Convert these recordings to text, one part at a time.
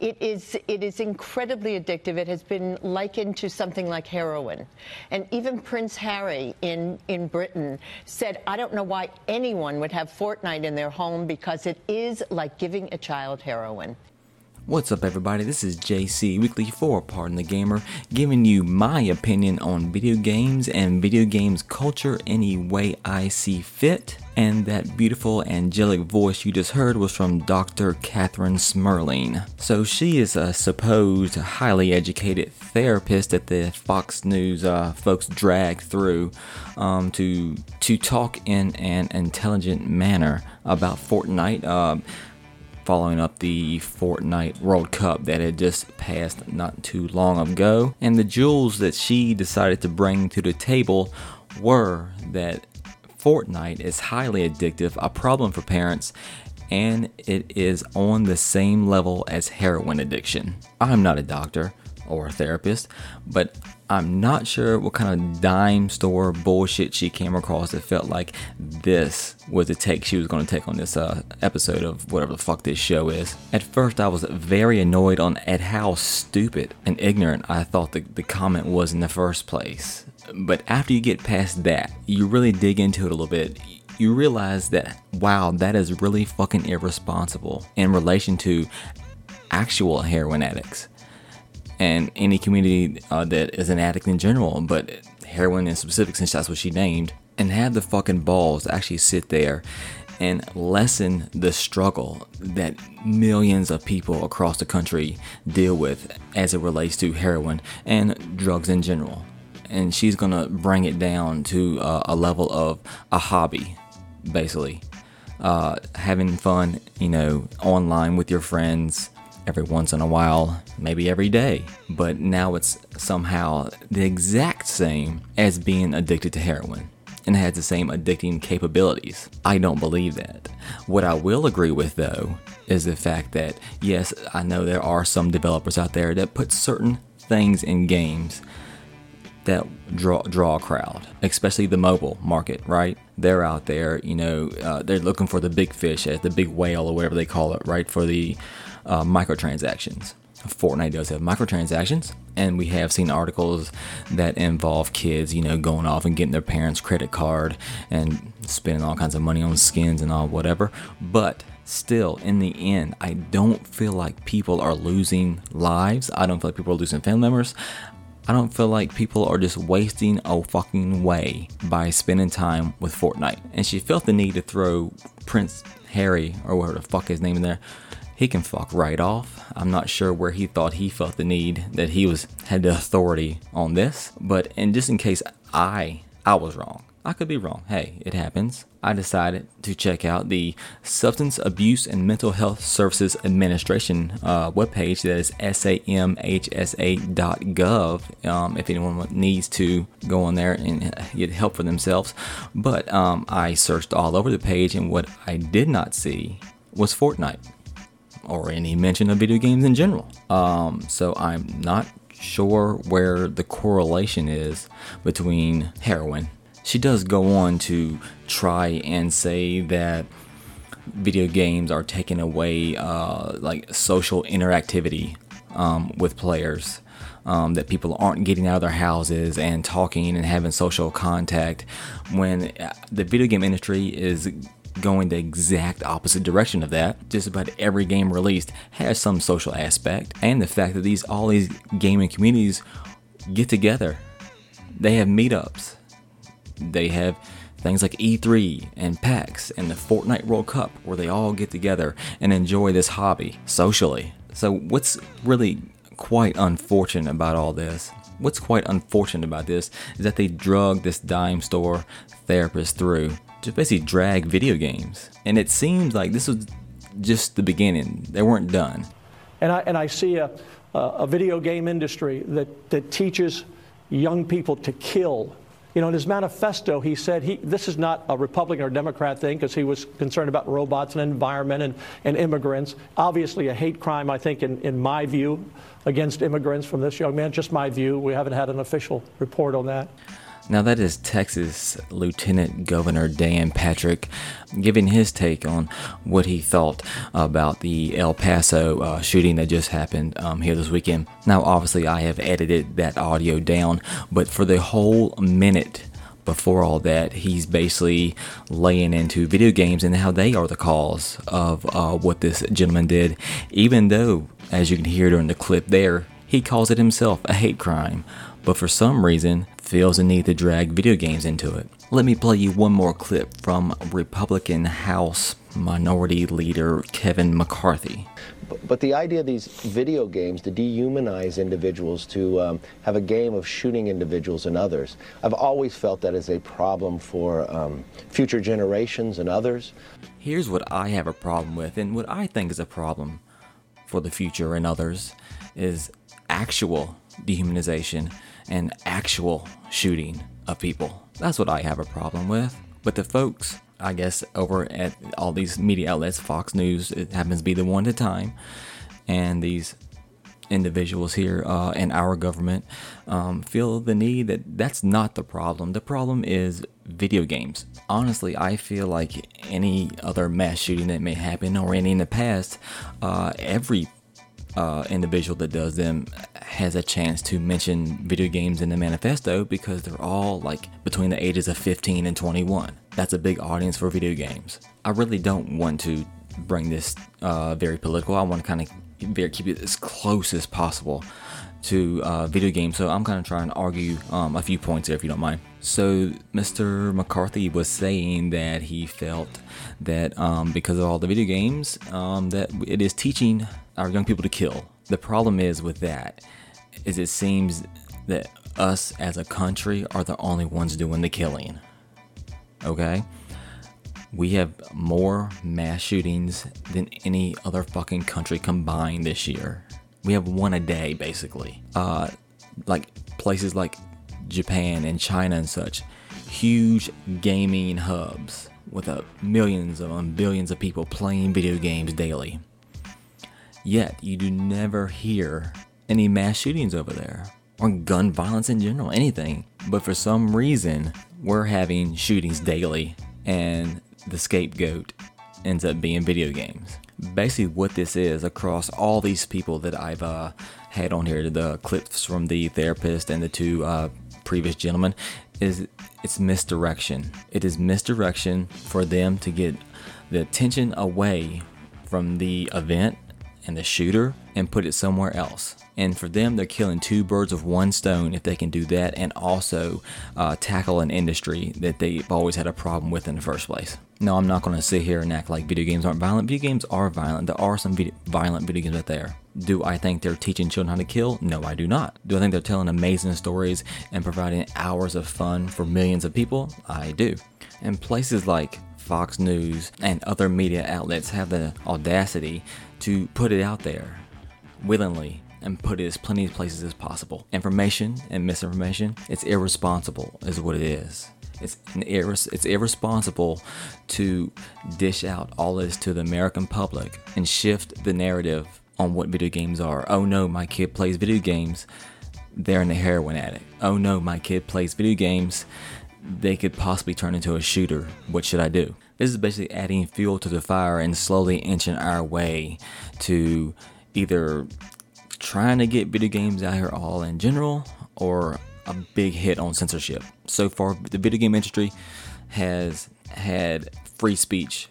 It is, it is incredibly addictive. It has been likened to something like heroin. And even Prince Harry in, in Britain said, I don't know why anyone would have Fortnite in their home because it is like giving a child heroin. What's up, everybody? This is JC Weekly for Pardon the Gamer, giving you my opinion on video games and video games culture any way I see fit. And that beautiful angelic voice you just heard was from Dr. Kathryn Smerling. So she is a supposed highly educated therapist that the Fox News uh, folks drag through um, to to talk in an intelligent manner about Fortnite. Uh, following up the Fortnite World Cup that had just passed not too long ago. And the jewels that she decided to bring to the table were that Fortnite is highly addictive, a problem for parents, and it is on the same level as heroin addiction. I'm not a doctor, or a therapist, but I'm not sure what kind of dime store bullshit she came across that felt like this was the take she was going to take on this uh, episode of whatever the fuck this show is. At first, I was very annoyed on at how stupid and ignorant I thought the, the comment was in the first place. But after you get past that, you really dig into it a little bit you realize that wow, that is really fucking irresponsible in relation to actual heroin addicts and any community uh, that is an addict in general, but heroin in specific, since that's what she named, and have the fucking balls to actually sit there and lessen the struggle that millions of people across the country deal with as it relates to heroin and drugs in general. And she's gonna bring it down to uh, a level of a hobby, basically. Uh, having fun, you know, online with your friends, every once in a while, maybe every day. But now it's somehow the exact same as being addicted to heroin and has the same addicting capabilities. I don't believe that. What I will agree with though is the fact that yes, I know there are some developers out there that put certain things in games that draw draw a crowd, especially the mobile market, right? They're out there, you know, uh, they're looking for the big fish, the big whale or whatever they call it, right? For the uh, microtransactions. Fortnite does have microtransactions, and we have seen articles that involve kids, you know, going off and getting their parents' credit card and spending all kinds of money on skins and all whatever. But still, in the end, I don't feel like people are losing lives. I don't feel like people are losing family members. I don't feel like people are just wasting a fucking way by spending time with Fortnite. And she felt the need to throw Prince Harry, or whatever the fuck his name in there, he can fuck right off. I'm not sure where he thought he felt the need that he was had the authority on this, but and just in case I I was wrong. I could be wrong. Hey, it happens. I decided to check out the Substance Abuse and Mental Health Services Administration uh, webpage. That is samhsa.gov. Um, if anyone needs to go on there and get help for themselves. But um, I searched all over the page, and what I did not see was Fortnite or any mention of video games in general. Um, so I'm not sure where the correlation is between heroin. She does go on to try and say that video games are taking away uh, like social interactivity um, with players. Um, that people aren't getting out of their houses and talking and having social contact when uh, the video game industry is going the exact opposite direction of that. Just about every game released has some social aspect, and the fact that these all these gaming communities get together. They have meetups. They have things like E3 and PAX and the Fortnite World Cup where they all get together and enjoy this hobby socially. So what's really quite unfortunate about all this what's quite unfortunate about this is that they drug this dime store therapist through to basically drag video games. And it seems like this was just the beginning. They weren't done. And I, and I see a, a video game industry that, that teaches young people to kill. You know, in his manifesto, he said he, this is not a Republican or Democrat thing because he was concerned about robots and environment and, and immigrants. Obviously, a hate crime, I think, in, in my view, against immigrants from this young man. Just my view. We haven't had an official report on that. Now, that is Texas Lieutenant Governor Dan Patrick giving his take on what he thought about the El Paso uh, shooting that just happened um, here this weekend. Now, obviously, I have edited that audio down, but for the whole minute before all that, he's basically laying into video games and how they are the cause of uh, what this gentleman did, even though, as you can hear during the clip there, he calls it himself a hate crime but for some reason feels a need to drag video games into it. Let me play you one more clip from Republican House Minority Leader Kevin McCarthy. But, but the idea of these video games to dehumanize individuals, to um, have a game of shooting individuals and others, I've always felt that is a problem for um, future generations and others. Here's what I have a problem with, and what I think is a problem for the future and others is actual dehumanization and actual shooting of people. That's what I have a problem with. But the folks, I guess, over at all these media outlets, Fox News, it happens to be the one at a time, and these individuals here uh, in our government um, feel the need that that's not the problem. The problem is video games. Honestly, I feel like any other mass shooting that may happen or any in the past, uh, every uh, individual that does them has a chance to mention video games in the manifesto because they're all like between the ages of 15 and 21. That's a big audience for video games. I really don't want to bring this uh, very political. I want to kind of keep it as close as possible to uh, video games. So I'm kind of trying to argue um, a few points here, if you don't mind. So Mr. McCarthy was saying that he felt that um, because of all the video games, um, that it is teaching our young people to kill. The problem is with that is it seems that us as a country are the only ones doing the killing. Okay? We have more mass shootings than any other fucking country combined this year. We have one a day, basically. Uh, like places like Japan and China and such, huge gaming hubs with a millions of billions of people playing video games daily. Yet, you do never hear any mass shootings over there or gun violence in general, anything. But for some reason, we're having shootings daily, and the scapegoat ends up being video games. Basically, what this is across all these people that I've uh, had on here, the clips from the therapist and the two uh, previous gentlemen, is it's misdirection. It is misdirection for them to get the attention away from the event and the shooter and put it somewhere else. And for them, they're killing two birds with one stone if they can do that and also uh, tackle an industry that they've always had a problem with in the first place. No, I'm not going to sit here and act like video games aren't violent. Video games are violent. There are some video- violent video games out there. Do I think they're teaching children how to kill? No, I do not. Do I think they're telling amazing stories and providing hours of fun for millions of people? I do. And places like Fox News and other media outlets have the audacity to put it out there willingly and put it as plenty of places as possible. Information and misinformation, it's irresponsible, is what it is. It's irres- it's irresponsible to dish out all this to the American public and shift the narrative on what video games are. Oh no, my kid plays video games. They're in a heroin addict. Oh no, my kid plays video games. They could possibly turn into a shooter. What should I do? This is basically adding fuel to the fire and slowly inching our way to either trying to get video games out here all in general or a big hit on censorship. So far, the video game industry has had free speech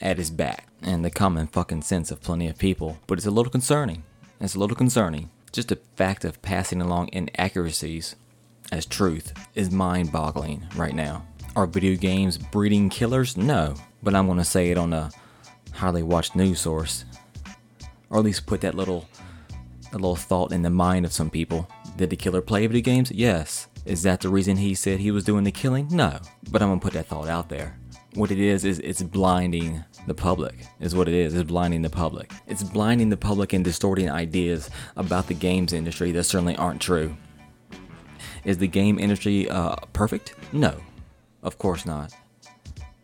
at its back and the common fucking sense of plenty of people, but it's a little concerning. It's a little concerning. Just the fact of passing along inaccuracies as truth is mind boggling right now. Are video games breeding killers? No, but I'm going to say it on a highly watched news source, or at least put that little a little thought in the mind of some people. Did the killer play video games? Yes. Is that the reason he said he was doing the killing? No. But I'm gonna put that thought out there. What it is is it's blinding the public. Is what it is. It's blinding the public. It's blinding the public and distorting ideas about the games industry that certainly aren't true. Is the game industry uh, perfect? No, of course not.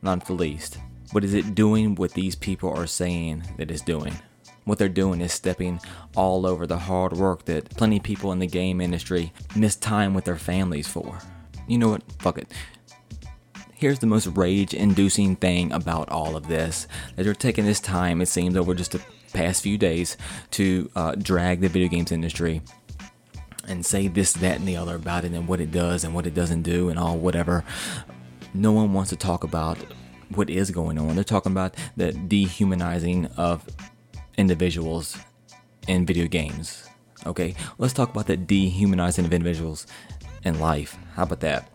Not the least. But is it doing what these people are saying that it's doing? What they're doing is stepping all over the hard work that plenty of people in the game industry miss time with their families for. you know what? Fuck it. Here's the most rage inducing thing about all of this that they're taking this time, it seems, over just the past few days to uh, drag the video games industry and say this, that, and the other about it and what it does and what it doesn't do and all whatever. No one wants to talk about what is going on. They're talking about the dehumanizing of individuals in video games. Okay, let's talk about the dehumanizing of individuals in life. How about that?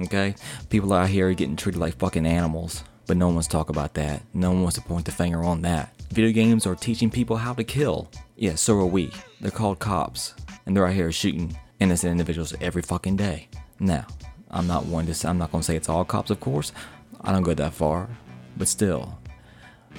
Okay, people out here getting treated like fucking animals, but no one wants to talk about that. No one wants to point the finger on that. Video games are teaching people how to kill. Yeah, so are we. They're called cops, and they're out here shooting innocent individuals every fucking day. Now, I'm not one to say, I'm not gonna say it's all cops, of course. I don't go that far, but still.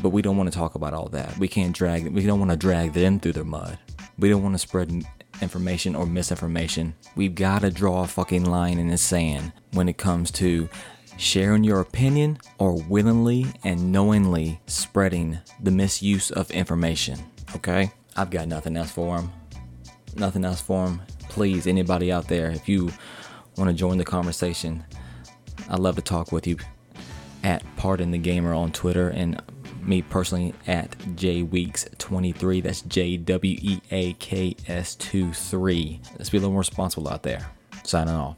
But we don't want to talk about all that. We can't drag. We don't want to drag them through their mud. We don't want to spread information or misinformation. We've got to draw a fucking line in the sand when it comes to sharing your opinion or willingly and knowingly spreading the misuse of information. Okay? I've got nothing else for them. Nothing else for them. Please, anybody out there, if you want to join the conversation, I'd love to talk with you at Pardon the Gamer on Twitter and me personally at jweaks23. That's J W E A K S 2 3. Let's be a little more responsible out there. Signing off.